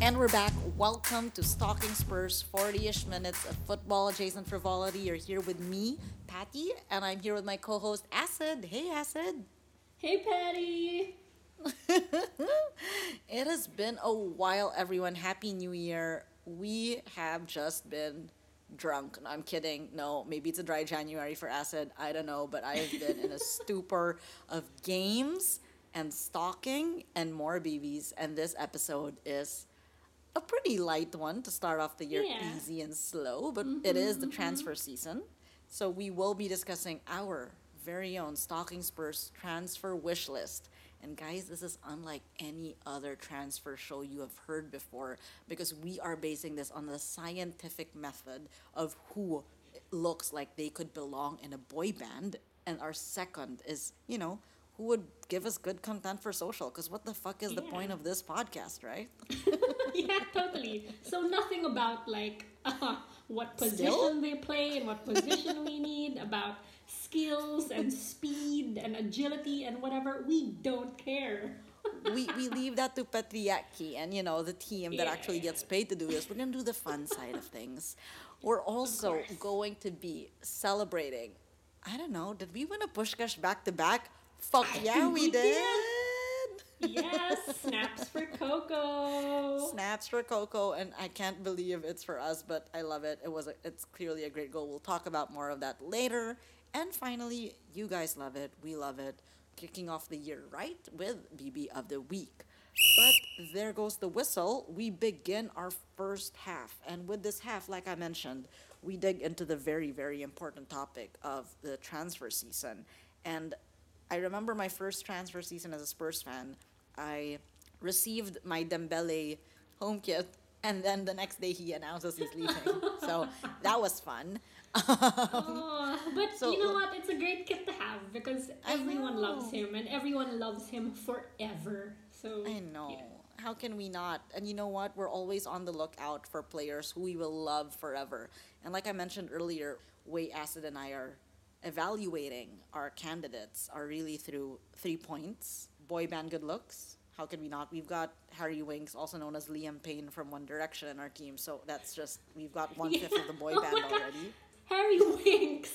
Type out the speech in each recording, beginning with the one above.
And we're back. Welcome to Stalking Spurs 40 ish minutes of football adjacent frivolity. You're here with me, Patty, and I'm here with my co host, Acid. Hey, Acid. Hey, Patty. it has been a while, everyone. Happy New Year. We have just been drunk. No, I'm kidding. No, maybe it's a dry January for Acid. I don't know, but I have been in a stupor of games and stalking and more babies. And this episode is a pretty light one to start off the year Yeah. easy and slow, but it is the mm-hmm, transfer mm-hmm. season. So we will be discussing our very own Stalking Spurs transfer wish list. And guys, this is unlike any other transfer show you have heard before because we are basing this on the scientific method of who looks like they could belong in a boy band. And our second is, you know, who would give us good content for social? Because what the fuck is the point of this podcast, right? yeah, totally. So nothing about like uh, what position Skill? they play and what position we need, about skills and speed and agility and whatever. We don't care. we, we leave that to Paratici and you know the team that actually Yeah. gets paid to do this. We're gonna do the fun side of things. We're also going to be celebrating. I don't know. Did we win a Puskás back to back? Fuck yeah, we We did. did. Yes, snaps for Coco. Snaps for Coco, and I can't believe it's for us, but I love it. It was a, it's clearly a great goal. We'll talk about more of that later. And finally, you guys love it. We love it. Kicking off the year right with BB of the week. But there goes the whistle. We begin our first half. And with this half, like I mentioned, we dig into the very, very important topic of the transfer season. And I remember my first transfer season as a Spurs fan. I received my Dembele home kit, and then the next day he announces he's leaving. so that was fun. Oh, but So- you know uh, what? It's a great kit to have because everyone loves him and everyone loves him forever. So I know. yeah. How can we not? And you know what? We're always on the lookout for players who we will love forever. And like I mentioned earlier, way Acid and I are evaluating our candidates are really through three points: boy band good looks. How can we not? We've got Harry Winks, also known as Liam Payne from One Direction, in our team. So that's just we've got one fifth of the boy Oh band already. Harry Winks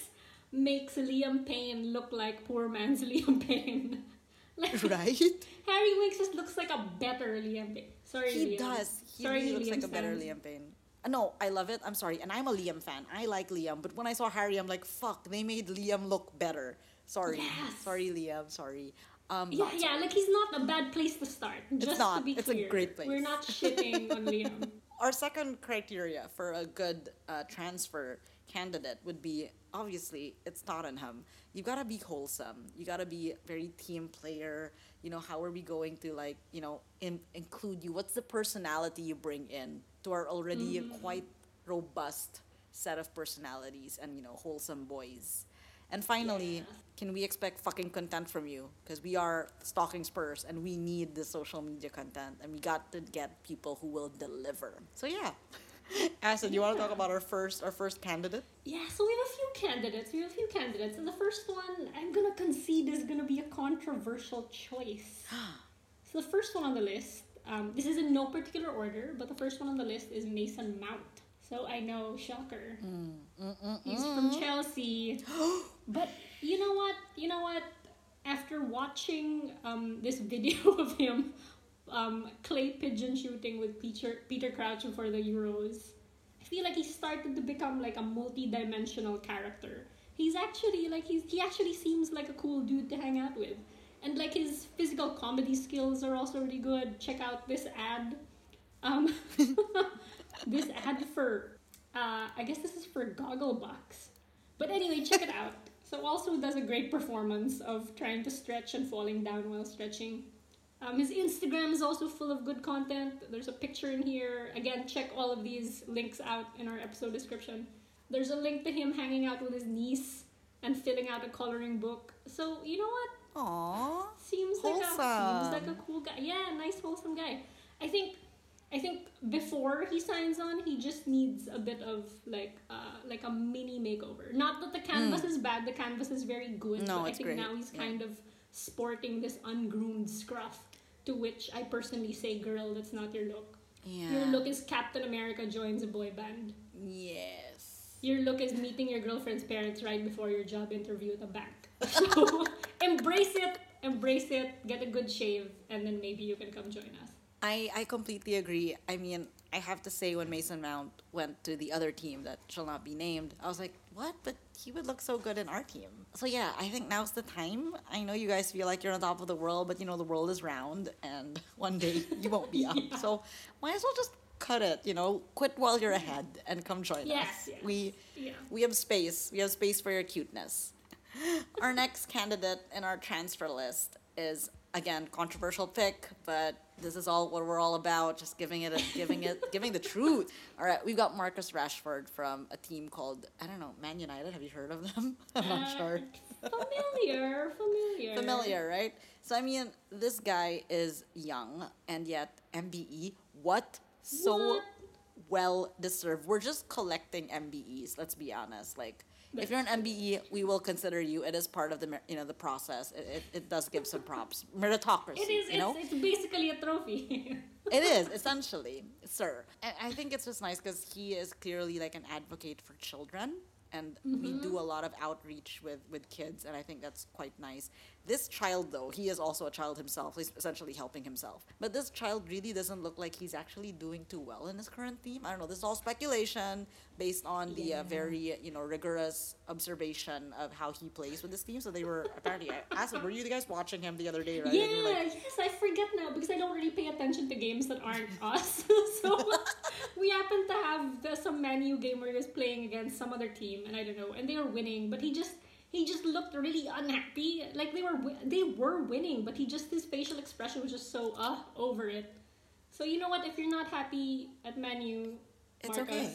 makes Liam Payne look like poor man's Liam Payne. like Right? Harry Winks just looks like a better Liam Payne. Sorry, He Liam. does. He Sorry, really looks Liam like a better. Liam Payne. Uh, No, I love it. I'm sorry. And I'm a Liam fan. I like Liam. But when I saw Harry, I'm like, fuck, they made Liam look better. Sorry. Yes. Sorry, Liam. Sorry. Um, Yeah, yeah, sorry. like he's not a bad place to start. Just not. to be It's a great place. We're not shitting on Liam. Our second criteria for a good uh, transfer candidate would be obviously it's Tottenham. You gotta be wholesome. You gotta be a very team player. You know, how are we going to like you know in, include you? What's the personality you bring in to our already mm. quite robust set of personalities and you know wholesome boys. And finally, Yeah. can we expect fucking content from you? Because we are stalking Spurs and we need the social media content and we got to get people who will deliver. So yeah. Acid, you want to talk about our first our first candidate? Yeah, so we have a few candidates. We have a few candidates. And the first one, I'm going to concede is going to be a controversial choice. so the first one on the list, um, this is in no particular order, but the first one on the list is Mason Mount. So I know, shocker. He's from Chelsea. but you know what? You know what? After watching um, this video of him um, clay pigeon shooting with Peter Peter Crouch for the Euros, I feel like he started to become like a multi-dimensional character. He's actually like he's he actually seems like a cool dude to hang out with. And like his physical comedy skills are also really good. Check out this ad. Um, this ad for uh, I guess this is for Gogglebox. But anyway, check it out. So also does a great performance of trying to stretch and falling down while stretching. Um, his Instagram is also full of good content. There's a picture in here. Again, check all of these links out in our episode description. There's a link to him hanging out with his niece and filling out a coloring book. So you know what? Aww. Seems like a seems like a cool guy. Yeah, nice wholesome guy. I think I think before he signs on, he just needs a bit of like uh like a mini makeover. Not that the canvas is bad, the canvas is very good. No, but I think great. now he's Yeah. kind of sporting this ungroomed scruff. To which I personally say, girl, that's not your look. Your look is Captain America joins a boy band. Yes. Your look is meeting your girlfriend's parents right before your job interview at the bank. So embrace it, embrace it, get a good shave, and then maybe you can come join us. I, I completely agree. I mean, I have to say, when Mason Mount went to the other team that shall not be named, I was like, what? But he would look so good in our team. So, yeah, I think now's the time. I know you guys feel like you're on top of the world, but you know, the world is round, and one day you won't be up. Yeah. So, might as well just cut it, you know, quit while you're ahead and come join Yes, us. yes. We, Yeah. we have space. We have space for your cuteness. Our next candidate in our transfer list is again controversial pick, but this is all what we're all about. Just giving it, a, giving it, giving the truth. All right, we've got Marcus Rashford from a team called I don't know Man United. Have you heard of them? I'm not Uh, sure. Familiar, familiar. Familiar, right? So I mean, this guy is young and yet MBE. What? So What? well deserved. We're just collecting MBEs. Let's be honest. Like, if you're an MBE, we will consider you. It is part of the mer- you know the process. It, it, it does give some props. Meritocracy. It is. You know, It's, it's basically a trophy. it is essentially, sir. And I think it's just nice because he is clearly like an advocate for children, and we do a lot of outreach with with kids, and I think that's quite nice. This child, though, he is also a child himself. He's essentially helping himself. But this child really doesn't look like he's actually doing too well in his current team. I don't know. This is all speculation based on the uh, very you know rigorous observation of how he plays with this team. So they were apparently I asked him, were you guys watching him the other day, right? And you were Yeah, like, yes, I forget now because I don't really pay attention to games that aren't us. so we happen to have the, some Man U game where he was playing against some other team, and I don't know, and they were winning, but he just he just looked really unhappy. Like they were they were winning, but he just his facial expression was just so uh over it. So you know what? If you're not happy at Man U, It's Marcus, okay.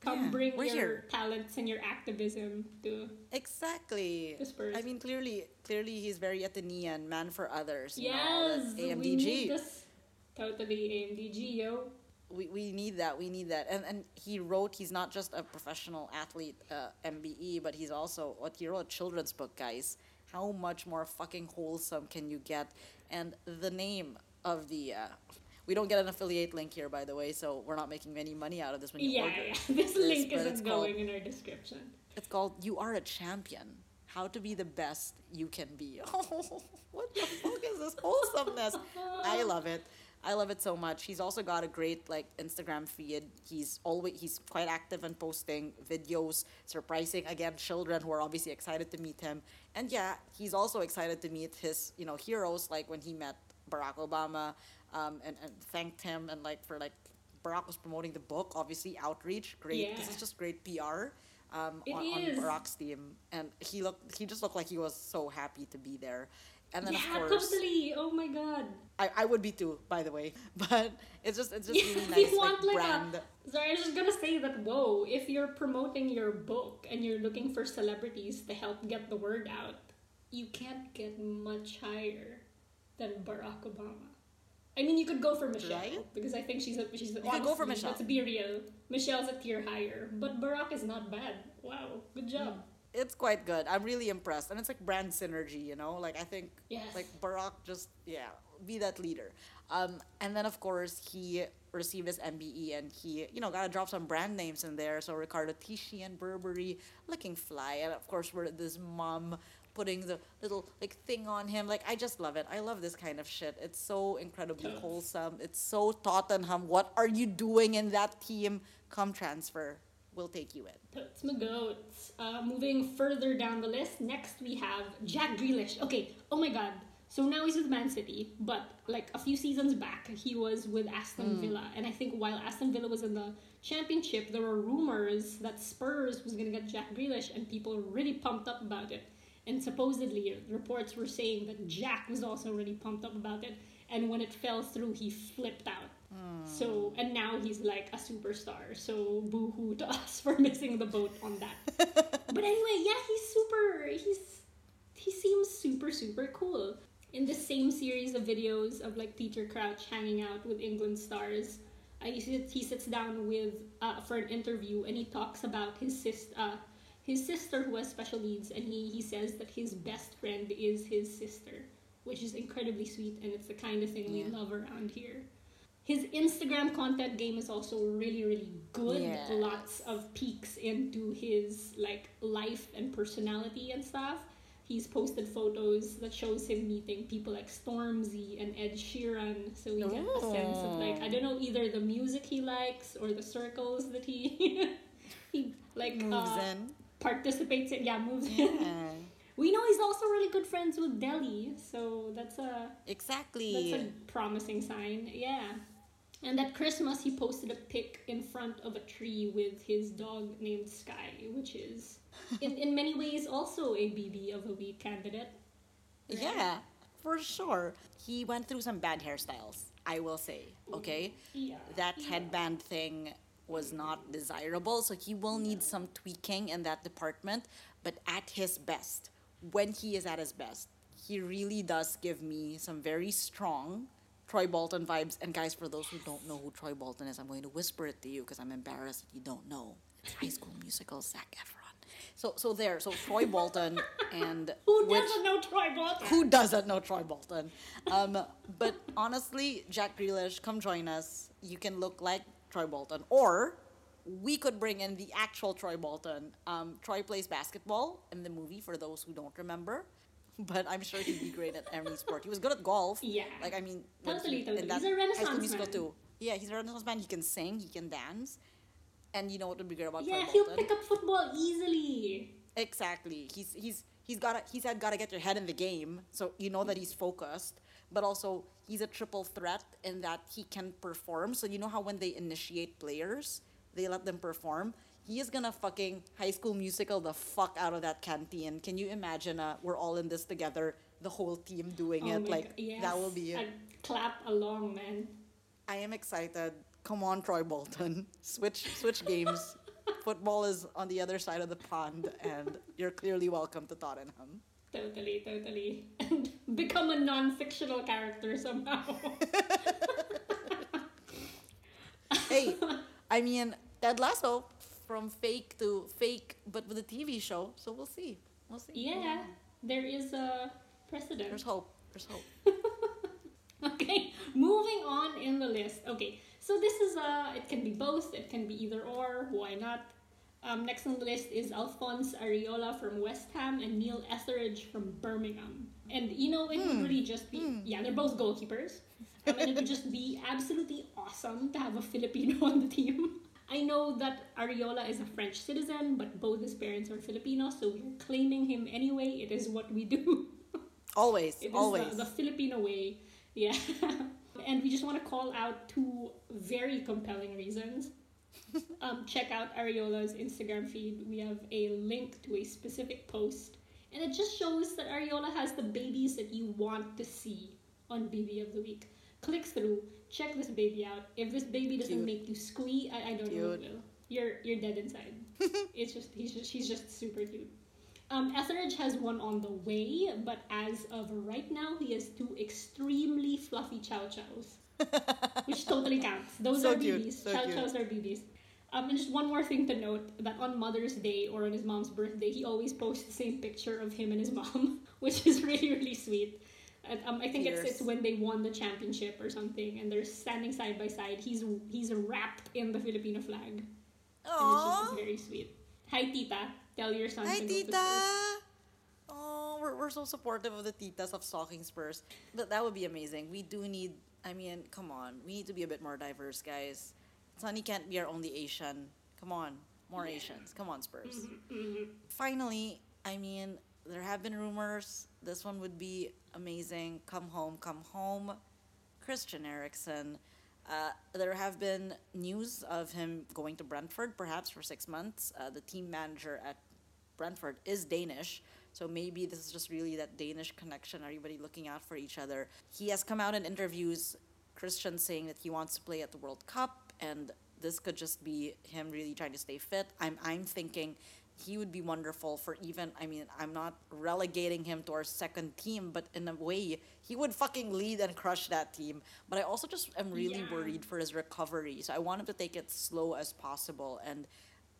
come Yeah, bring your here. talents and your activism to Exactly. I mean, clearly, clearly he's very Atenean, man for others. You know, yes, we AMDG. need this totally AMDG yo. we, we need that. We need that. And and he wrote. He's not just a professional athlete, uh, MBE, but he's also what he wrote a children's book, guys. How much more fucking wholesome can you get? And the name of the. Uh, we don't get an affiliate link here, by the way, so we're not making any money out of this when you Yeah, order. yeah. This link it's isn't called- going in our description. It's called "You Are a Champion: How to Be the Best You Can Be." what the fuck is this wholesomeness? I love it. I love it so much. He's also got a great like Instagram feed. He's always he's quite active in posting videos, surprising again children who are obviously excited to meet him. And yeah, he's also excited to meet his you know heroes like when he met Barack Obama, um, and and thanked him and like for like Barack was promoting the book, obviously outreach, great. This is just great PR. Um, on, on. Barack's team, and he looked. He just looked like he was so happy to be there, and then yeah, of course, totally. Oh my god. I, I would be too, by the way. But it's just it's just Yeah, really nice you want like, like brand. a sorry, I was just gonna say that whoa, if you're promoting your book and you're looking for celebrities to help get the word out, you can't get much higher than Barack Obama. I mean, you could go for Michelle Right? because I think she's a she's. You could go for Michelle. Let's be real. Michelle's a tier higher, but Barack is not bad. Wow, good job. Mm. It's quite good. I'm really impressed, and it's like brand synergy. You know, like I think Yes. like Barack just yeah be that leader. Um, and then of course he received his MBE, and he you know gotta drop some brand names in there. So Riccardo Tisci and Burberry looking fly, and of course we're this mom putting the little like thing on him. Like I just love it. I love this kind of shit. It's so incredibly Totes. wholesome. It's so Tottenham. What are you doing in that team? Come transfer. We'll take you in. Totes my goats. Uh, moving further down the list, next we have Jack Grealish. Okay, oh my god. So now he's with Man City, but like a few seasons back, he was with Aston Villa. And I think while Aston Villa was in the championship, there were rumors that Spurs was going to get Jack Grealish, and people were really pumped up about it. And supposedly, reports were saying that Jack was also really pumped up about it. And when it fell through, he flipped out. So, and now he's like a superstar. So, boo hoo to us for missing the boat on that. but anyway, yeah, he's super. He's he seems super super cool. In the same series of videos of like Peter Crouch hanging out with England stars, uh, he, sits, he sits down with uh, for an interview and he talks about his sister. Uh, his sister who has special needs, and he, he says that his best friend is his sister, which is incredibly sweet, and it's the kind of thing Yeah. we love around here. His Instagram content game is also really, really good. Yes. Lots of peeks into his like life and personality and stuff. He's posted photos that shows him meeting people like Stormzy and Ed Sheeran, so we get a sense of like I don't know either the music he likes or the circles that he he like Moves uh, in. participates in. Yeah, moves in. We know he's also really good friends with Dele, so that's a Exactly. that's a promising sign. Yeah. And at Christmas, he posted a pic in front of a tree with his dog named Sky, which is, in, in many ways, also a BB of a Week candidate. right? Yeah, for sure. He went through some bad hairstyles, I will say, okay? Yeah. That yeah. headband thing was not desirable, so he will need some tweaking in that department. But at his best, when he is at his best, he really does give me some very strong Troy Bolton vibes. And guys, for those who don't know who Troy Bolton is, I'm going to whisper it to you because I'm embarrassed that you don't know. It's High School Musical Zac Efron. So, so there. So Troy Bolton and Who which- doesn't know Troy Bolton? who doesn't know Troy Bolton? Um, but honestly, Jack Grealish, come join us. You can look like Troy Bolton, or we could bring in the actual Troy Bolton. Um, Troy plays basketball in the movie. For those who don't remember. But I'm sure he'd be great at any sport. He was good at golf. Yeah. Like I mean, Totally, he- totally. that He's a Renaissance Musical man. too. Yeah, he's a Renaissance man. He can sing. He can dance. And you know what would be great about yeah, Troy he'll Bolton? pick up football easily. Exactly. He's he's he's got he's had got to get your head in the game, so you know that he's focused. But also, he's a triple threat in that he can perform. So you know how when they initiate players, they let them perform. He is gonna fucking High School Musical the fuck out of that canteen. Can you imagine? Uh, we're all in this together, the whole team doing Oh it. Like yes. that will be. I'd clap along, man. I am excited. Come on, Troy Bolton. Switch switch games. Football is on the other side of the pond, and you're clearly welcome to Tottenham. Totally, totally. And become a non-fictional character somehow. hey, I mean, Ted Lasso from fake to fake, but with a TV show. So we'll see. We'll see. yeah, there is a precedent. There's hope. There's hope. Okay, moving on in the list. Okay, so this is uh it can be both, it can be either or, why not? Um, next on the list is Alphonse Areola from West Ham and Neil Etheridge from Birmingham. And you know, it would really just be yeah, they're both goalkeepers. Um, and it would just be absolutely awesome to have a Filipino on the team. I know that Areola is a French citizen, but both his parents are Filipino, so we're claiming him anyway. It is what we do. Always. It is always. The, the Filipino way. Yeah. and we just want to call out two very compelling reasons. um, check out Areola's Instagram feed. We have a link to a specific post. And it just shows that Ariola has the babies that you want to see on BB of the Week. Click through, check this baby out. If this baby doesn't Cute. make you squee, I, I don't know what Cute. will. You're you're dead inside. it's just he's just she's just super cute. Um, Etheridge has one on the way, but as of right now, he has two extremely fluffy chow chows, which totally counts. Those So are cute, BBs. so chow cute. chows are BBs. Um, and just one more thing to note that on Mother's Day or on his mom's birthday, he always posts the same picture of him and his mom, which is really really sweet. And, um, I think it's, it's when they won the championship or something, and they're standing side by side. He's he's wrapped in the Filipino flag, and it's just very sweet. Hi, Tita. Tell your son. Hi, to Tita. Oh, we're, we're so supportive of the titas of stalking Spurs. But that would be amazing. We do need, I mean, come on. We need to be a bit more diverse, guys. Sunny can't be our only Asian. Come on. More Yeah. Asians. Come on, Spurs. Mhm. Finally, I mean, there have been rumors. This one would be amazing. Come home, come home. Christian Eriksen. Uh, there have been news of him going to Brentford, perhaps for six months. Uh, the team manager at Brentford is Danish, so maybe this is just really that Danish connection. Everybody looking out for each other. He has come out in interviews, Christian saying that he wants to play at the World Cup, and this could just be him really trying to stay fit. I'm I'm thinking he would be wonderful for even. I mean, I'm not relegating him to our second team, but in a way, he would fucking lead and crush that team. But I also just am really Yeah. worried for his recovery, so I want him to take it slow as possible and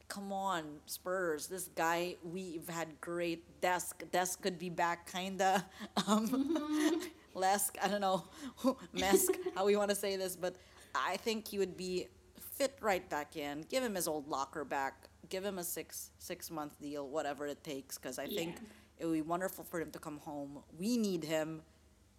come on, Spurs. This guy, we've had great desk. Desk could be back, kinda. Um, Lesk, I don't know, Mesk, how we want to say this, but I think he would be fit right back in. Give him his old locker back. Give him a six six month deal, whatever it takes. Because I think it would be wonderful for him to come home. We need him.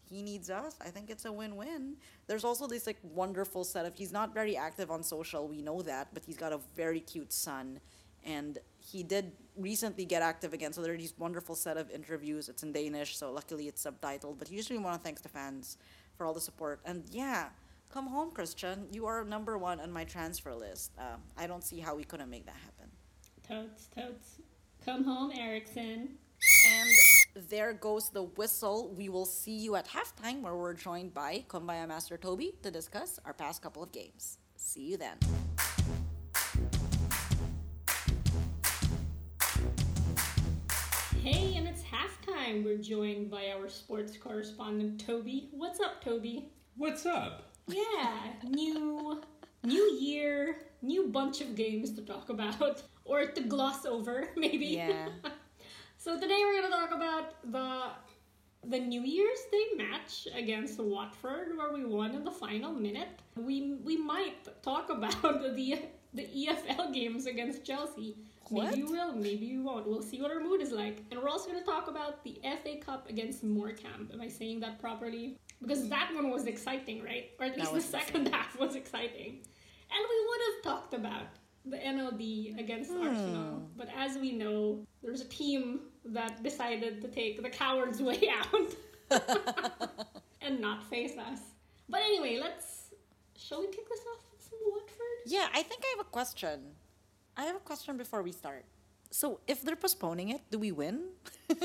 He needs us. I think it's a win win. There's also this like wonderful set of. He's not very active on social. We know that, but he's got a very cute son, and he did recently get active again. So there are these wonderful set of interviews. It's in Danish, so luckily it's subtitled. But usually, we want to thanks the fans for all the support. And yeah, come home, Christian. You are number one on my transfer list. Um, I don't see how we couldn't make that happen. Totes, totes. Come home, Eriksen. And there goes the whistle. We will see you at halftime where we're joined by Kumbaya Master Toby to discuss our past couple of games. See you then. Hey, and it's halftime. We're joined by our sports correspondent, Toby. What's up, Toby? What's up? Yeah, new new year, new bunch of games to talk about or to gloss over, maybe. Yeah. So today we're gonna talk about the the New Year's Day match against Watford, where we won in the final minute. We we might talk about the the EFL games against Chelsea. What? Maybe we will, maybe we won't. We'll see what our mood is like. And we're also gonna talk about the FA Cup against Morecambe. Am I saying that properly? Because that one was exciting, right? Or at least the second half was exciting. And we would have talked about the NLD against hmm. Arsenal. But as we know, there's a team that decided to take the coward's way out and not face us. But anyway, let's. Shall we kick this off with some Watford? Yeah, I think I have a question. I have a question before we start. So, if they're postponing it, do we win?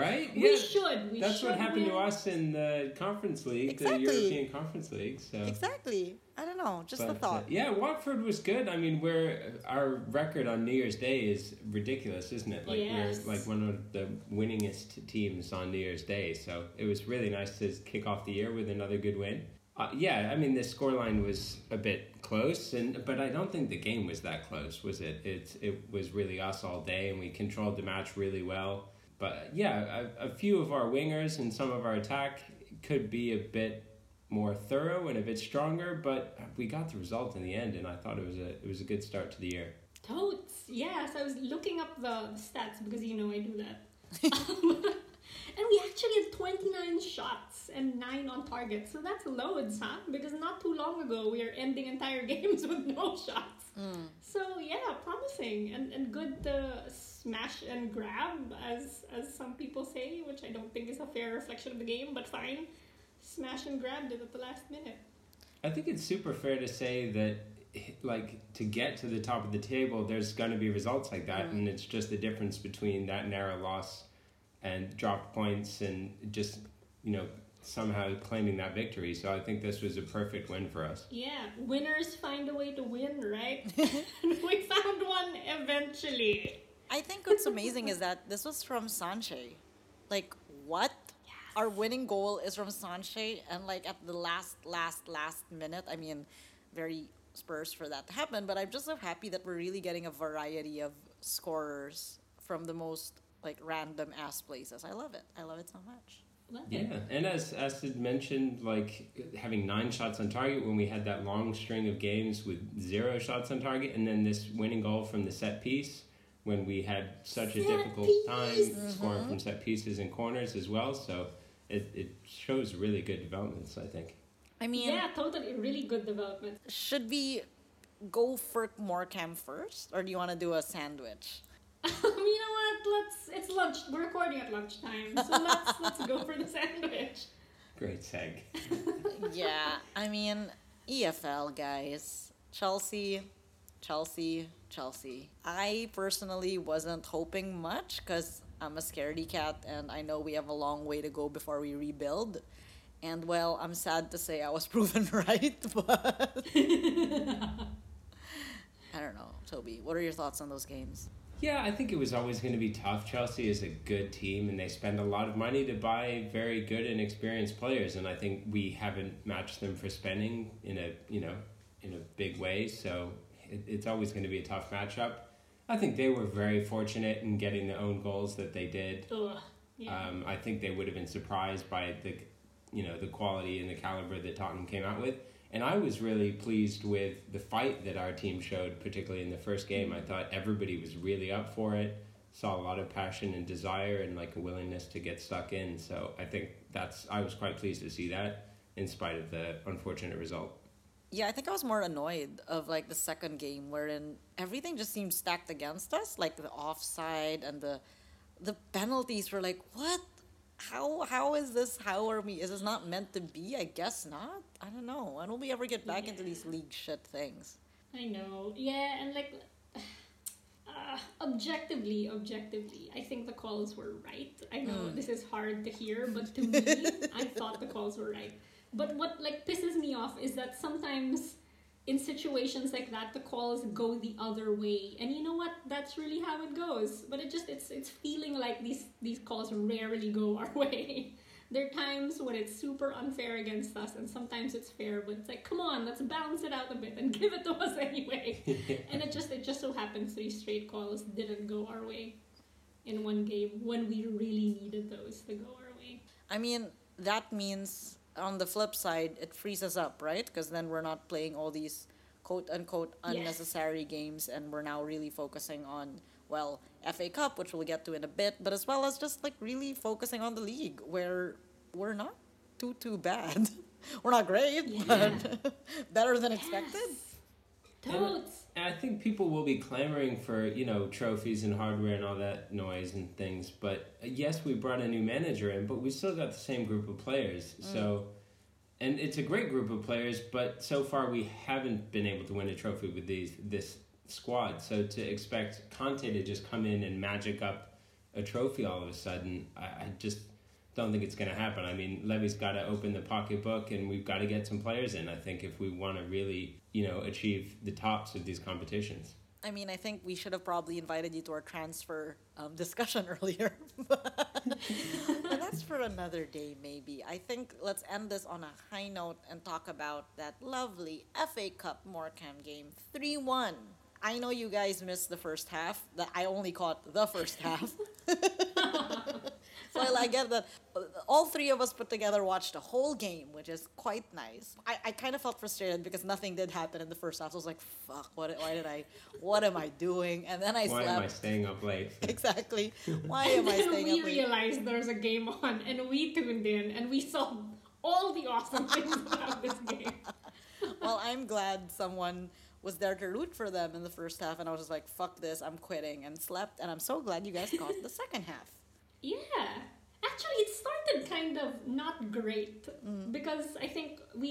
Right? We should. We That's should what happened to us in the Conference League, Exactly. the European Conference League. So. Exactly. I don't know. Just a But, uh, thought. yeah, Watford was good. I mean, we're our record on New Year's Day is ridiculous, isn't it? Like Yes. we're like one of the winningest teams on New Year's Day. So it was really nice to kick off the year with another good win. Uh, yeah, I mean the scoreline was a bit close, and but I don't think the game was that close, was it? It it was really us all day, and we controlled the match really well. But yeah, a, a few of our wingers and some of our attack could be a bit more thorough and a bit stronger, but we got the result in the end, and I thought it was a it was a good start to the year. Totes. Yes, I was looking up the stats because you know I do that. Um, and we actually had 29 shots and 9 on target. So that's loads, huh? Because not too long ago we were ending entire games with no shots. So yeah, promising and, and good to smash and grab as as some people say, which I don't think is a fair reflection of the game, but fine. Smash and grabbed it at the last minute. I think it's super fair to say that like to get to the top of the table there's going to be results like that and mm. it's just the difference between that narrow loss and dropped points and just you know somehow claiming that victory so i think this was a perfect win for us Yeah, winners find a way to win, right? we found one eventually. I think what's amazing is that this was from Sanche. Like, what? Our winning goal is from Sanche, and like at the last, last, last minute. I mean, very Spurs for that to happen, but I'm just so happy that we're really getting a variety of scorers from the most like random ass places. I love it. I love it so much. Love yeah it. and as as Sid mentioned like having nine shots on target when we had that long string of games with zero shots on target and then this winning goal from the set piece when we had such a difficult piece. time scoring from mm-hmm. set pieces and corners as well so it, it shows really good developments i think I mean, Yeah, totally. Really good development. should we go for Morecambe first, or do you want to do a sandwich? you know what? Let's. It's lunch. We're recording at lunchtime, so let's let's go for the sandwich. great seg yeah, I mean, EFL guys, Chelsea, Chelsea, Chelsea. I personally wasn't hoping much because I'm a scaredy cat and I know we have a long way to go before we rebuild. And well, I'm sad to say I was proven right, but I don't know, Toby. What are your thoughts on those games? Yeah, I think it was always going to be tough. Chelsea is a good team, and they spend a lot of money to buy very good and experienced players. And I think we haven't matched them for spending in a you know in a big way. So it, it's always going to be a tough matchup. I think they were very fortunate in getting the own goals that they did. Ugh. Yeah. Um, I think they would have been surprised by the, you know, the quality and the caliber that Tottenham came out with. And I was really pleased with the fight that our team showed, particularly in the first game. I thought everybody was really up for it. Saw a lot of passion and desire and like a willingness to get stuck in. So I think that's I was quite pleased to see that in spite of the unfortunate result. Yeah, I think I was more annoyed of like the second game wherein everything just seemed stacked against us, like the offside and the the penalties were like, what? How how is this? How are we? Is this not meant to be? I guess not. I don't know. When will we ever get back into these league shit things? I know. Yeah, and like uh, objectively, objectively, I think the calls were right. I know this is hard to hear, but to me, I thought the calls were right. But what like pisses me off is that sometimes in situations like that the calls go the other way. And you know what? That's really how it goes. But it just it's it's feeling like these these calls rarely go our way. there are times when it's super unfair against us and sometimes it's fair, but it's like, come on, let's balance it out a bit and give it to us anyway. and it just it just so happens three straight calls didn't go our way in one game when we really needed those to go our way. I mean, that means on the flip side, it frees us up, right? Because then we're not playing all these quote unquote Yes. unnecessary games and we're now really focusing on, well, FA Cup, which we'll get to in a bit, but as well as just like really focusing on the league where we're not too, too bad. we're not great, but better than expected. Totes. And I think people will be clamoring for, you know, trophies and hardware and all that noise and things. But uh, yes, we brought a new manager in, but we still got the same group of players. So, and it's a great group of players, but so far we haven't been able to win a trophy with these this squad. So to expect Conte to just come in and magic up a trophy all of a sudden, I, I just don't think it's going to happen. I mean, Levy's got to open the pocketbook, and we've got to get some players in. I think if we want to really, you know, achieve the tops of these competitions. I mean, I think we should have probably invited you to our transfer um, discussion earlier. but that's for another day, maybe. I think let's end this on a high note and talk about that lovely FA Cup Morecambe game 3 1. I know you guys missed the first half. That I only caught the first half. so I, I get that uh, all three of us put together watched a whole game, which is quite nice. I, I kind of felt frustrated because nothing did happen in the first half. So I was like, fuck, what, why did I, what am I doing? And then I Why slept. am I staying up late? Exactly. Why am I then staying we up late? realized there was a game on, and we tuned in, and we saw all the awesome things about this game. well, I'm glad someone was there to root for them in the first half, and I was just like, fuck this, I'm quitting, and slept. And I'm so glad you guys caught the second half. Yeah. Actually, it started kind of not great because I think we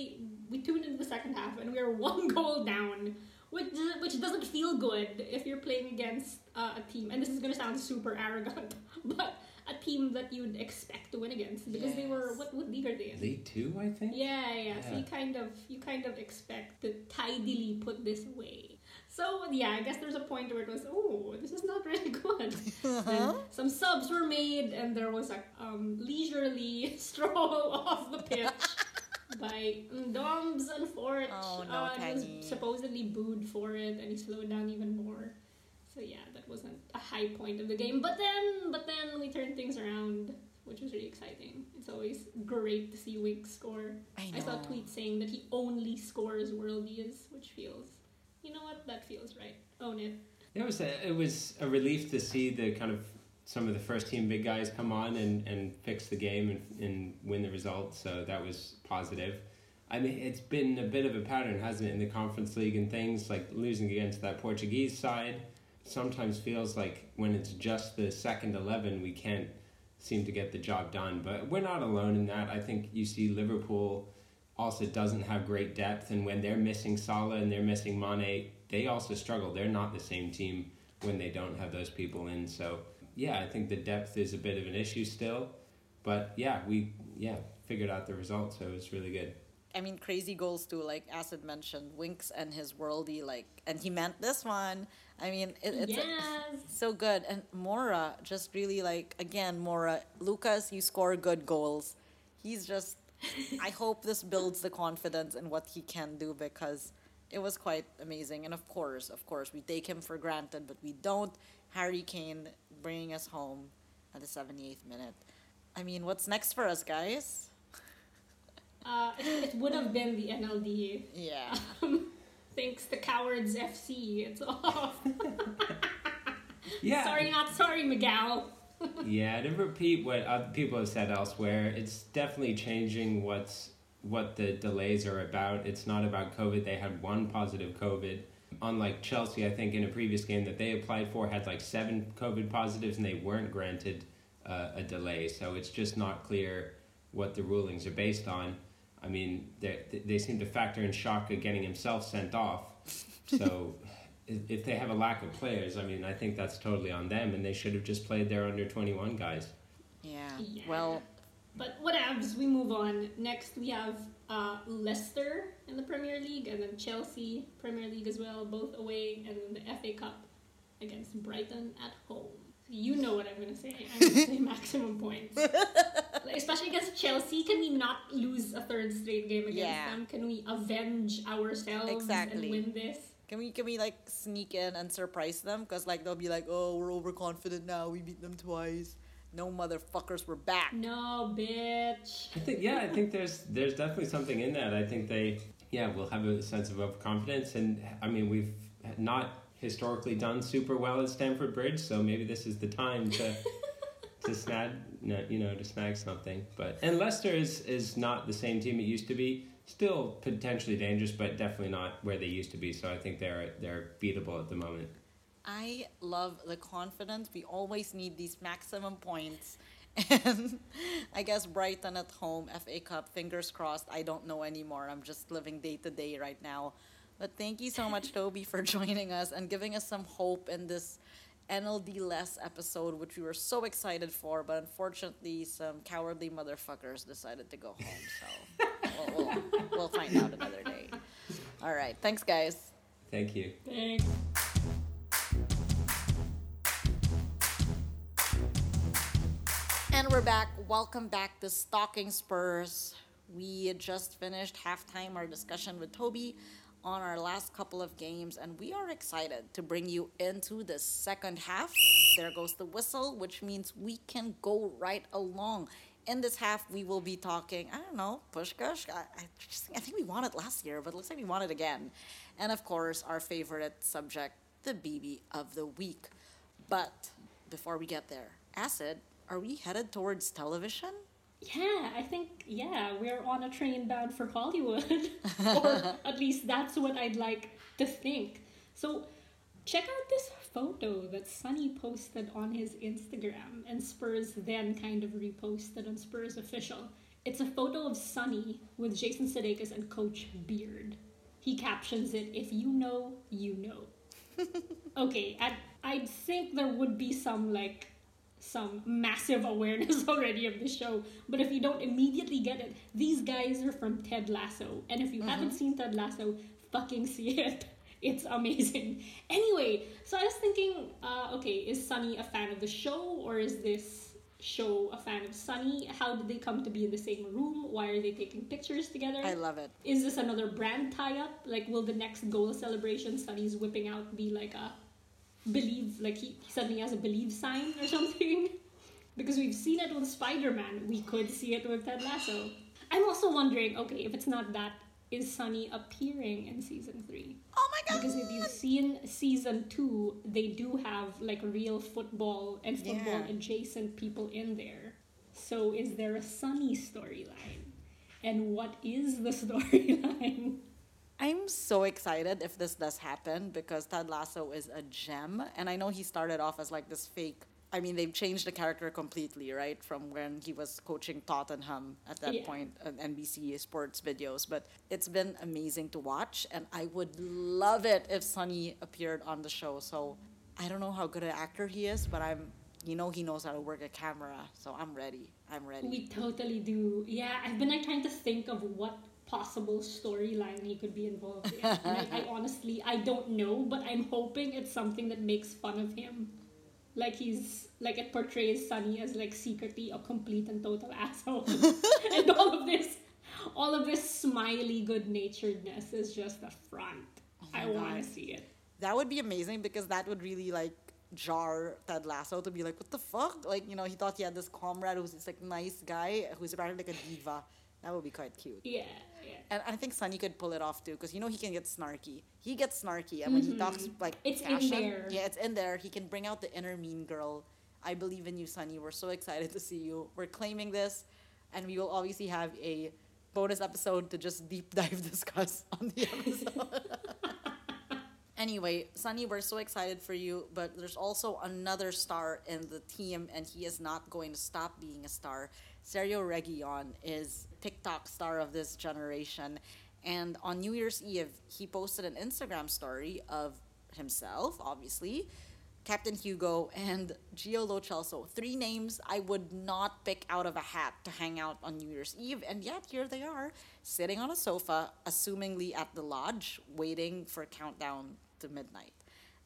we tuned into the second half and we were one goal down, which which doesn't feel good if you're playing against uh, a team. And this is gonna sound super arrogant, but a team that you'd expect to win against because they were what what league are they in? League two, I think. Yeah, yeah. So you kind of you kind of expect to tidily put this away. So yeah, I guess there's a point where it was, oh, this is not really good. Then some subs were made, and there was a um, leisurely stroll off the pitch by Doms and Fort. Oh, no, uh, he was supposedly booed for it, and he slowed down even more. So yeah, that wasn't a high point of the game. But then, but then we turned things around, which was really exciting. It's always great to see Wink score. I I saw a know. tweet saying that he only scores worldies, which feels, you know what, that feels right. Own it. It was a, it was a relief to see the kind of some of the first team big guys come on and, and fix the game and, and win the result. So that was positive. I mean, it's been a bit of a pattern, hasn't it, in the Conference League and things like losing against that Portuguese side. Sometimes feels like when it's just the second eleven, we can't seem to get the job done. But we're not alone in that. I think you see Liverpool also doesn't have great depth, and when they're missing Salah and they're missing Mane, they also struggle. They're not the same team when they don't have those people in. So yeah, I think the depth is a bit of an issue still, but yeah, we yeah figured out the result, so it's really good. I mean, crazy goals too, like Acid mentioned, Winks and his worldy like, and he meant this one. I mean, it, it's yes. so good. And Moura just really like again, Moura, Lucas, you score good goals. He's just. I hope this builds the confidence in what he can do because it was quite amazing. And of course, of course, we take him for granted, but we don't. Harry Kane bringing us home at the 78th minute. I mean, what's next for us, guys? Uh, it, it would have been the NLD. Yeah. Um, thanks to Cowards FC, it's off. Yeah. Sorry, not sorry, Miguel. Yeah, to repeat what other people have said elsewhere, it's definitely changing what's what the delays are about. It's not about COVID. They had one positive COVID. Unlike Chelsea, I think in a previous game that they applied for had like seven COVID positives and they weren't granted uh, a delay. So it's just not clear what the rulings are based on. I mean, they they seem to factor in Xhaka getting himself sent off. So if if they have a lack of players, I mean, I think that's totally on them, and they should have just played their under twenty one guys. Yeah. Yeah. Well, But whatevs, we move on. Next, we have uh, Leicester in the Premier League, and then Chelsea Premier League as well, both away, and then the FA Cup against Brighton at home. You know what I'm gonna say. I'm gonna say maximum points. Especially against Chelsea, can we not lose a third straight game against Yeah. them? Can we avenge ourselves Exactly. and win this? Can we can we like sneak in and surprise them? Because like they'll be like, oh, we're overconfident now. We beat them twice. No motherfuckers, we're back. No, bitch. I think yeah, I think there's there's definitely something in that. I think they yeah will have a sense of overconfidence, and I mean we've not historically done super well at Stamford Bridge, so maybe this is the time to to snag you know to snag something. But and Leicester is is not the same team it used to be. Still potentially dangerous, but definitely not where they used to be. So I think they're they're beatable at the moment. I love the confidence. We always need these maximum points. And I guess Brighton at home, FA Cup, fingers crossed. I don't know anymore. I'm just living day to day right now. But thank you so much, Toby, for joining us and giving us some hope in this NLD less episode, which we were so excited for. But unfortunately, some cowardly motherfuckers decided to go home. So we'll, we'll, we'll find out another day. All right. Thanks, guys. Thank you. Thanks. And we're back. Welcome back to Stalking Spurs. We had just finished halftime our discussion with Toby on our last couple of games, and we are excited to bring you into the second half. There goes the whistle, which means we can go right along. In this half, we will be talking, I don't know, Puskás. I, I, just, I think we won it last year, but it looks like we won it again. And of course, our favorite subject, the BB of the week. But before we get there, Acid, are we headed towards television? Yeah, I think yeah, we're on a train bound for Hollywood, or at least that's what I'd like to think. So, check out this photo that Sunny posted on his Instagram, and Spurs then kind of reposted on Spurs official. It's a photo of Sunny with Jason Sudeikis and Coach Beard. He captions it, "If you know, you know." okay, I I think there would be some like some massive awareness already of the show. But if you don't immediately get it, these guys are from Ted Lasso. And if you haven't mm-hmm. seen Ted Lasso, fucking see it. It's amazing. Anyway, so I was thinking, uh, okay, is Sunny a fan of the show or is this show a fan of Sunny? How did they come to be in the same room? Why are they taking pictures together? I love it. Is this another brand tie up? Like, will the next goal celebration Sunny's whipping out be like a believe, like he, he suddenly has a believe sign or something? because we've seen it with Spider Man, we could see it with Ted Lasso. I'm also wondering, okay, if it's not that, is Sunny appearing in season three? Oh my god! Because if you've seen season two, they do have like real football and football Yeah. adjacent people in there. So is there a Sunny storyline? And what is the storyline? I'm so excited if this does happen because Ted Lasso is a gem. And I know he started off as like this fake. I mean, they've changed the character completely, right? From when he was coaching Tottenham at that Yeah. point on NBC Sports videos. But it's been amazing to watch. And I would love it if Sonny appeared on the show. So I don't know how good an actor he is, but I'm, you know, he knows how to work a camera. So I'm ready. I'm ready. We totally do. Yeah, I've been like trying to think of what possible storyline he could be involved in. and I, I honestly, I don't know, but I'm hoping it's something that makes fun of him. Like he's like it portrays Sunny as like secretly a complete and total asshole, and all of this, all of this smiley good naturedness is just a front. Oh I want God. to see it. that would be amazing because that would really like jar Ted Lasso to be like, what the fuck? Like, you know, he thought he had this comrade who's this like nice guy who's apparently like a diva. That would be quite cute. Yeah, yeah. And I think Sonny could pull it off too, because you know he can get snarky. He gets snarky, and when he talks like Mm-hmm. It's in there. yeah, it's in there. He can bring out the inner mean girl. I believe in you, Sonny. We're so excited to see you. We're claiming this, and we will obviously have a bonus episode to just deep dive discuss on the episode. Anyway, Sonny, we're so excited for you, but there's also another star in the team, and he is not going to stop being a star. Sergio Reguilon is TikTok star of this generation, and on New Year's Eve, he posted an Instagram story of himself, obviously, Captain Hugo, and Gio Lo Celso. Three names I would not pick out of a hat to hang out on New Year's Eve, and yet here they are, sitting on a sofa, assumingly at the lodge, waiting for a countdown to midnight.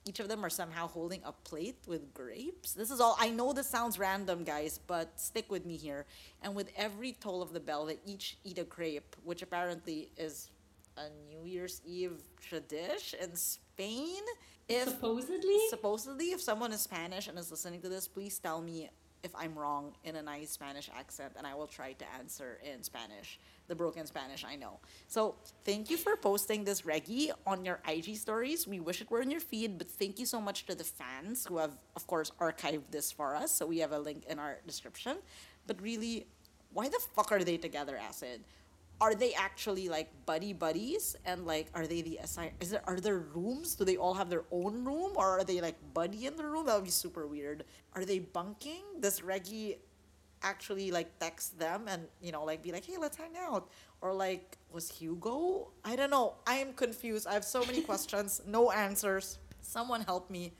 Each of them are somehow holding a plate with grapes. This is all. I know this sounds random, guys, but stick with me here. And with every toll of the bell, they each eat a grape, which apparently is a New Year's Eve tradition in Spain. If Supposedly, supposedly if someone is spanish and is listening to this please tell me if i'm wrong in a nice spanish accent and i will try to answer in spanish the broken spanish i know. So thank you for posting this Reggie on your ig stories. We wish it were in your feed but thank you so much to the fans who have of course archived this for us. So we have a link in our description. But really why the fuck are they together acid are they actually like buddy buddies? And like are they the assign is there are there rooms? Do they all have their own room? Or are they like buddy in the room? That would be super weird. Are they bunking? Does reggie actually like text them and you know like be like hey let's hang out. Or like was hugo? I don't know. I am confused. I have so many questions. No answers. Someone help me.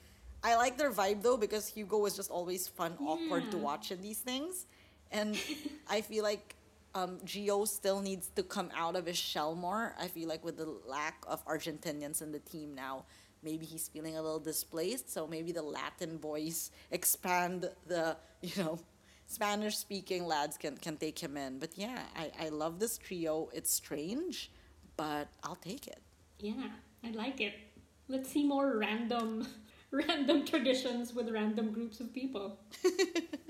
I like their vibe though because hugo was just always fun awkward to hmm. watch in these things. And i feel like um, Gio still needs to come out of his shell more. I feel like with the lack of Argentinians in the team now, maybe he's feeling a little displaced. So maybe the Latin voice expand the, you know, Spanish speaking lads can, can take him in. But yeah, I, I love this trio. It's strange, but I'll take it. yeah, I like it. Let's see more random, random traditions with random groups of people.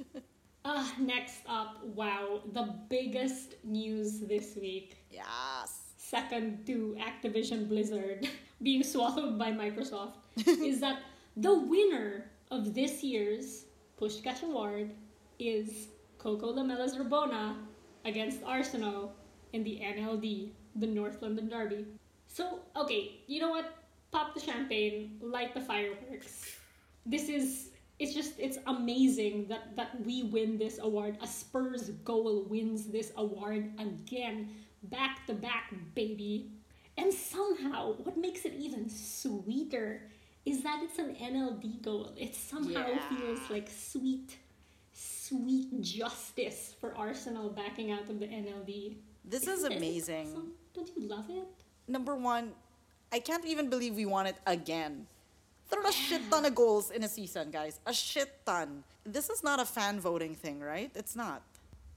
Uh, next up, wow, the biggest news this week. Yes. second to Activision Blizzard being swallowed by Microsoft is that the winner of this year's Puskás Award is Coco Lamela's Rabona against Arsenal in the NLD, the North London Derby. So, okay, you know what? Pop the champagne, light the fireworks. This is it's just it's amazing that that we win this award. A Spurs goal wins this award again, back to back, baby. And somehow, what makes it even sweeter is that it's an NLD goal. It somehow Yeah. feels like sweet, sweet justice for Arsenal backing out of the NLD. This is amazing. Don't you love it? Number one, I can't even believe we won it again. There are a shit ton of goals in a season, guys. A shit ton. This is not a fan voting thing, right? It's not.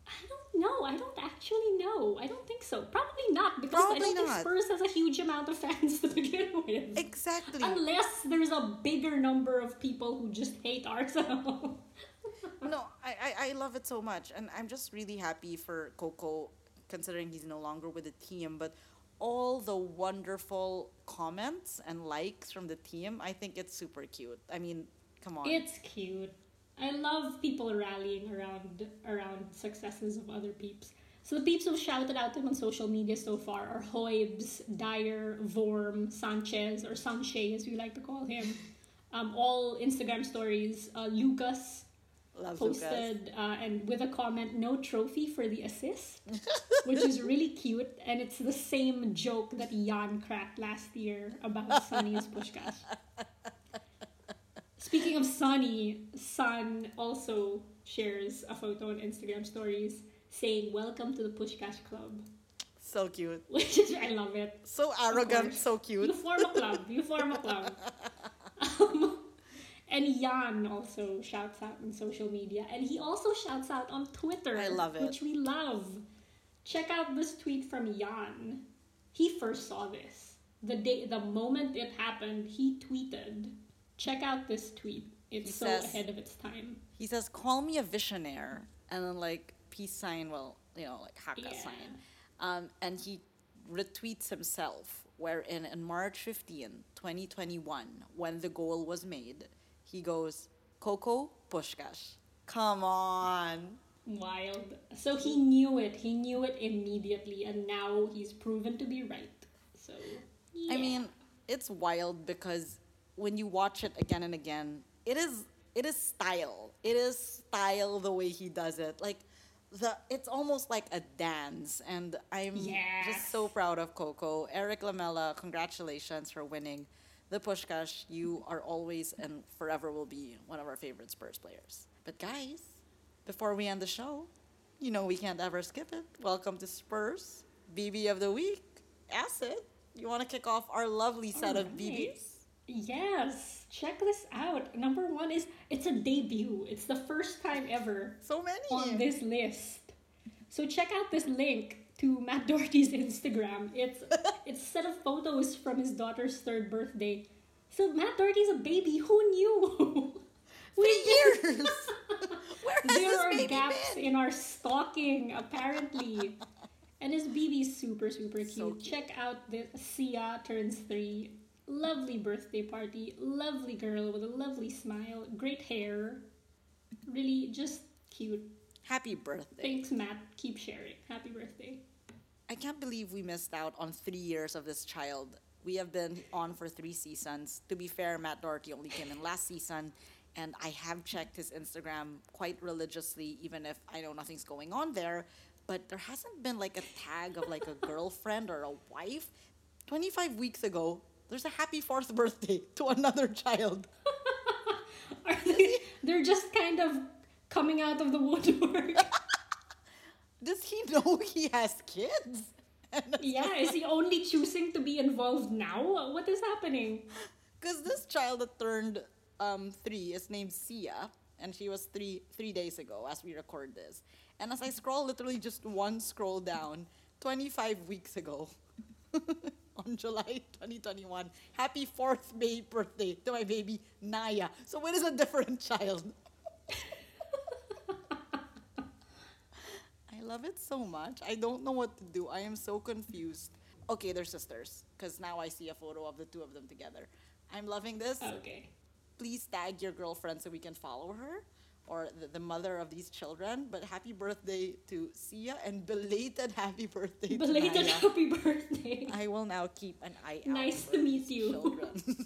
I don't know. I don't actually know. I don't think so. Probably not because I don't think not. Spurs has a huge amount of fans to begin with. Exactly. Unless there's a bigger number of people who just hate Arsenal. no, I, I, I love it so much. And I'm just really happy for Coco, considering he's no longer with the team. But all the wonderful comments and likes from the team, I think it's super cute. I mean, come on. it's cute. I love people rallying around around successes of other peeps. So the peeps who've shouted out to him on social media so far are Hoibs, Dier, Vorm, Sanchez, or Sanchez as we like to call him. Um, all Instagram stories. Uh, Lucas love posted uh, and with a comment no trophy for the assist which is really cute and it's the same joke that jan cracked last year about sonny's puskás speaking of sonny sun also shares a photo on instagram stories saying welcome to the puskás club So cute. which is i love it So arrogant, so cute. you form a club. You form a club. Um, and Jan also shouts out on social media, and he also shouts out on Twitter. I love it. which we love. Check out this tweet from Jan. He first saw this the day, the moment it happened. He tweeted, "Check out this tweet. It's He so says- ahead of its time." He says, "Call me a visionaire," and then like peace sign. Well, you know, like haka Yeah. sign. Um, and he retweets himself, wherein in March 15, 2021, when the goal was made, he goes, Coco Puskás. Come on. Wild. So he knew it. He knew it immediately, and now he's proven to be right. So. I mean, it's wild because when you watch it again and again, it is it is style. It is style the way he does it. Like the it's almost like a dance and I'm just so proud of Coco. Erik Lamela, congratulations for winning the Puskás. You are always and forever will be one of our favorite Spurs players. But guys, before we end the show, you know we can't ever skip it. Welcome to Spurs, BB of the Week. Acid, you want to kick off our lovely set of BBs? Yes, check this out. Number one is it's a debut. It's the first time ever So many. on this list. So check out this link to Matt Doherty's Instagram. It's it's a set of photos from his daughter's third birthday. So Matt Doherty's a baby. Who knew? Three years. There are gaps been? in our stalking apparently. and his baby's super super cute. So cute. Check out this Sia turns three. Lovely birthday party. Lovely girl with a lovely smile. Great hair. Really just cute. Happy birthday. Thanks, Matt. Keep sharing. Happy birthday. I can't believe we missed out on three years of this child. We have been on for three seasons. To be fair, Matt Doherty only came in last season, and I have checked his Instagram quite religiously, even if I know nothing's going on there. But there hasn't been like a tag of like a girlfriend or a wife. 25 weeks ago, there's a happy fourth birthday to another child. Are they, they're just kind of coming out of the woodwork. Does he know he has kids? Yeah, is he only choosing to be involved now? What is happening? Because this child that turned um, three is named Sia, and she was three three days ago as we record this. And as I scroll, literally just one scroll down, 25 weeks ago, on July 2021, happy fourth May birthday to my baby Naya. So it is a different child. I love it so much. I don't know what to do. I am so confused. Okay, they're sisters, because now I see a photo of the two of them together. I'm loving this. Okay. Please tag your girlfriend so we can follow her or the, the mother of these children. But happy birthday to Sia and belated happy birthday Belated Naya. happy birthday. I will now keep an eye out. Nice to meet you.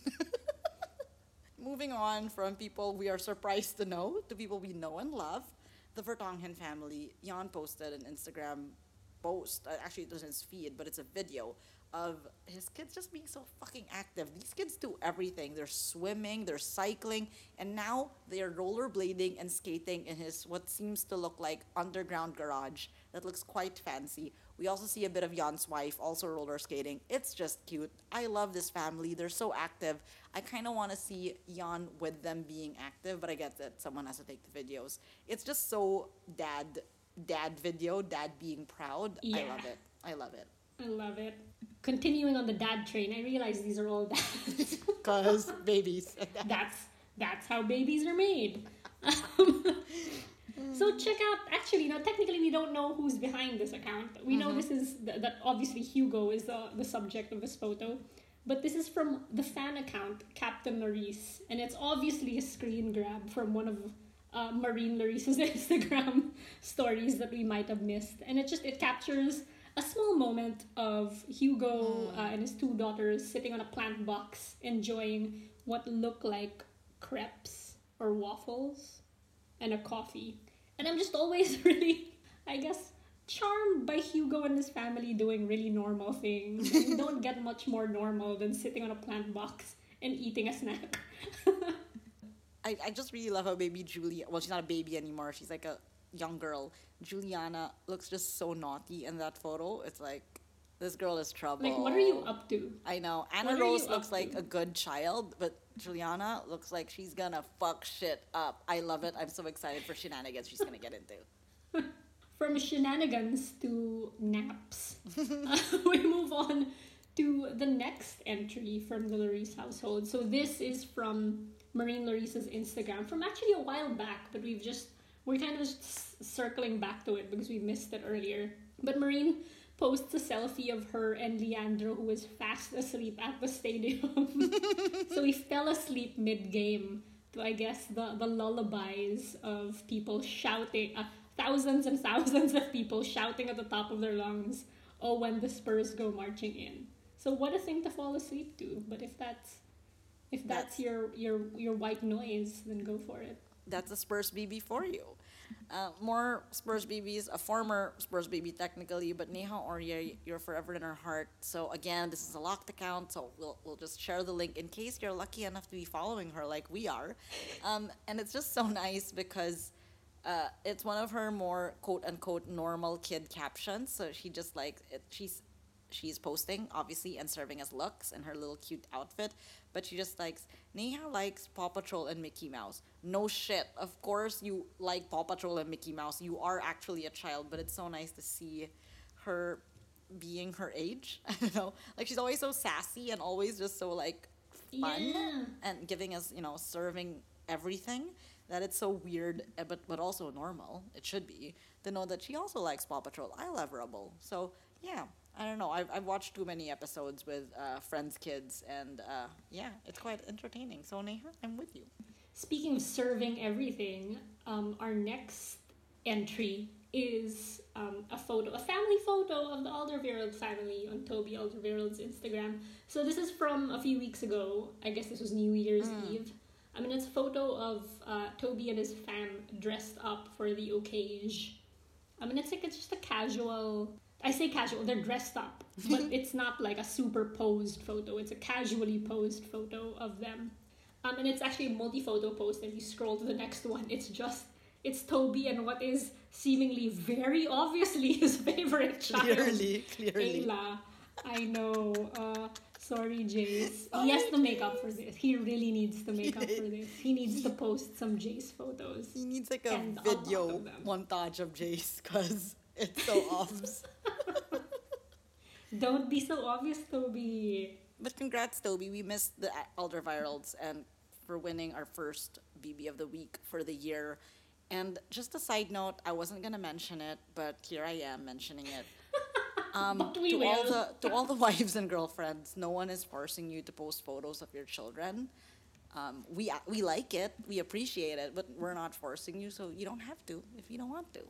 Moving on from people we are surprised to know to people we know and love, the Vertonghen family. Jan posted an Instagram post. uh, Actually, it was his feed, but it's a video of his kids just being so fucking active. These kids do everything. They're swimming, they're cycling, and now they are rollerblading and skating in his what seems to look like underground garage that looks quite fancy. We also see a bit of Jan's wife also roller skating. It's just cute. I love this family. They're so active. I kind of want to see Jan with them being active, but I get that someone has to take the videos. It's just so dad dad video, dad being proud. I love it. I love it. I love it. Continuing on the dad train, I realize these are all dads. Cause babies. that's that's how babies are made. so check out. Actually, no. Technically, we don't know who's behind this account. We know this is th- that obviously Hugo is the the subject of this photo, but this is from the fan account Captain Maurice, and it's obviously a screen grab from one of. Uh, Marine Lloris's Instagram stories that we might have missed, and it just it captures a small moment of Hugo uh, and his two daughters sitting on a plant box enjoying what look like crepes or waffles and a coffee. And I'm just always really, I guess, charmed by Hugo and his family doing really normal things. You don't get much more normal than sitting on a plant box and eating a snack. I, I just really love how baby Julie, Well, she's not a baby anymore. She's like a young girl. Juliana looks just so naughty in that photo. It's like this girl is trouble. like, what are you up to? I know. Anna What Rose looks like to? a good child, but Juliana looks like she's gonna fuck shit up. I love it. I'm so excited for shenanigans she's gonna get into. From shenanigans to naps, we move on to the next entry from the Lloris household. So this is from Marine Lloris's Instagram from actually a while back, but we've just we're kind of circling back to it because we missed it earlier. But Marine posts a selfie of her and Leandro, who is fast asleep at the stadium. so he fell asleep mid game to, I guess, the, the lullabies of people shouting, uh, thousands and thousands of people shouting at the top of their lungs, oh, when the Spurs go marching in. So what a thing to fall asleep to. But if that's if that's, That's- your your your white noise, then go for it. That's a Spurs BB for you. Uh, more Spurs BBs, a former Spurs BB technically, but Neha Aurier, you're forever in our heart. So again, this is a locked account, so we'll, we'll just share the link in case you're lucky enough to be following her like we are. Um, and it's just so nice because uh, it's one of her more quote unquote normal kid captions. So she just like it, she's she's posting obviously and serving as looks in her little cute outfit, but she just likes Neha likes Paw Patrol and Mickey Mouse. No shit, of course you like Paw Patrol and Mickey Mouse. You are actually a child, but it's so nice to see her being her age. I don't know, like she's always so sassy and always just so like fun Yeah. and giving us you know serving everything that it's so weird eh, but but also normal it should be to know that she also likes paw patrol i love rubble so yeah i don't know i've, I've watched too many episodes with uh, friends kids and uh, yeah it's quite entertaining so neha i'm with you Speaking of serving everything, um, our next entry is um, a photo, a family photo of the Alderweireld family on Toby Alderweireld's Instagram. So this is from a few weeks ago. I guess this was New Year's Eve. I mean, it's a photo of uh, Toby and his fam dressed up for the occasion. I mean, it's like it's just a casual. I say casual. They're dressed up, but it's not like a superposed photo. It's a casually posed photo of them. Um, and it's actually a multi-photo post. And if you scroll to the next one, it's just it's Toby and what is seemingly very obviously his favorite child, clearly clearly Ayla. I know. Uh, sorry, Jace. He has to make up for this. He really needs to make up for this. He needs to post some Jace photos. he needs like a a video of montage of jace because it's so obvious Don't be so obvious, Toby. But congrats, Toby. We missed the Alderweirelds and for winning our first BB of the week for the year. And just a side note, I wasn't gonna mention it, but here I am mentioning it. Um, to all the to all the wives and girlfriends, no one is forcing you to post photos of your children. Um, we we like it, we appreciate it, but we're not forcing you, so you don't have to if you don't want to.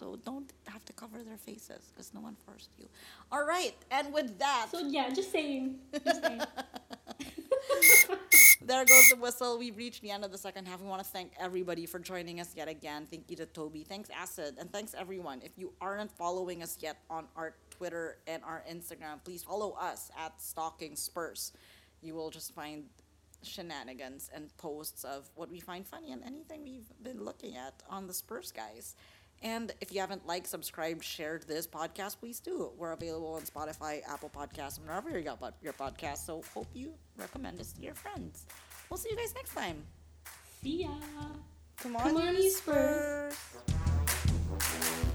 So don't have to cover their faces because no one forced you. All right, and with that, So yeah, just saying. Just saying. there goes the whistle. We've reached the end of the second half. We want to thank everybody for joining us yet again. Thank you to Toby. Thanks, Acid. And thanks, everyone. If you aren't following us yet on our Twitter and our Instagram, please follow us at Stalking Spurs. You will just find shenanigans and posts of what we find funny and anything we've been looking at on the Spurs guys. And if you haven't liked, subscribed, shared this podcast, please do. We're available on Spotify, Apple Podcasts, and wherever you got your podcast. So hope you recommend us to your friends. We'll see you guys next time. See ya. Come on, Come on, Spurs. Spurs.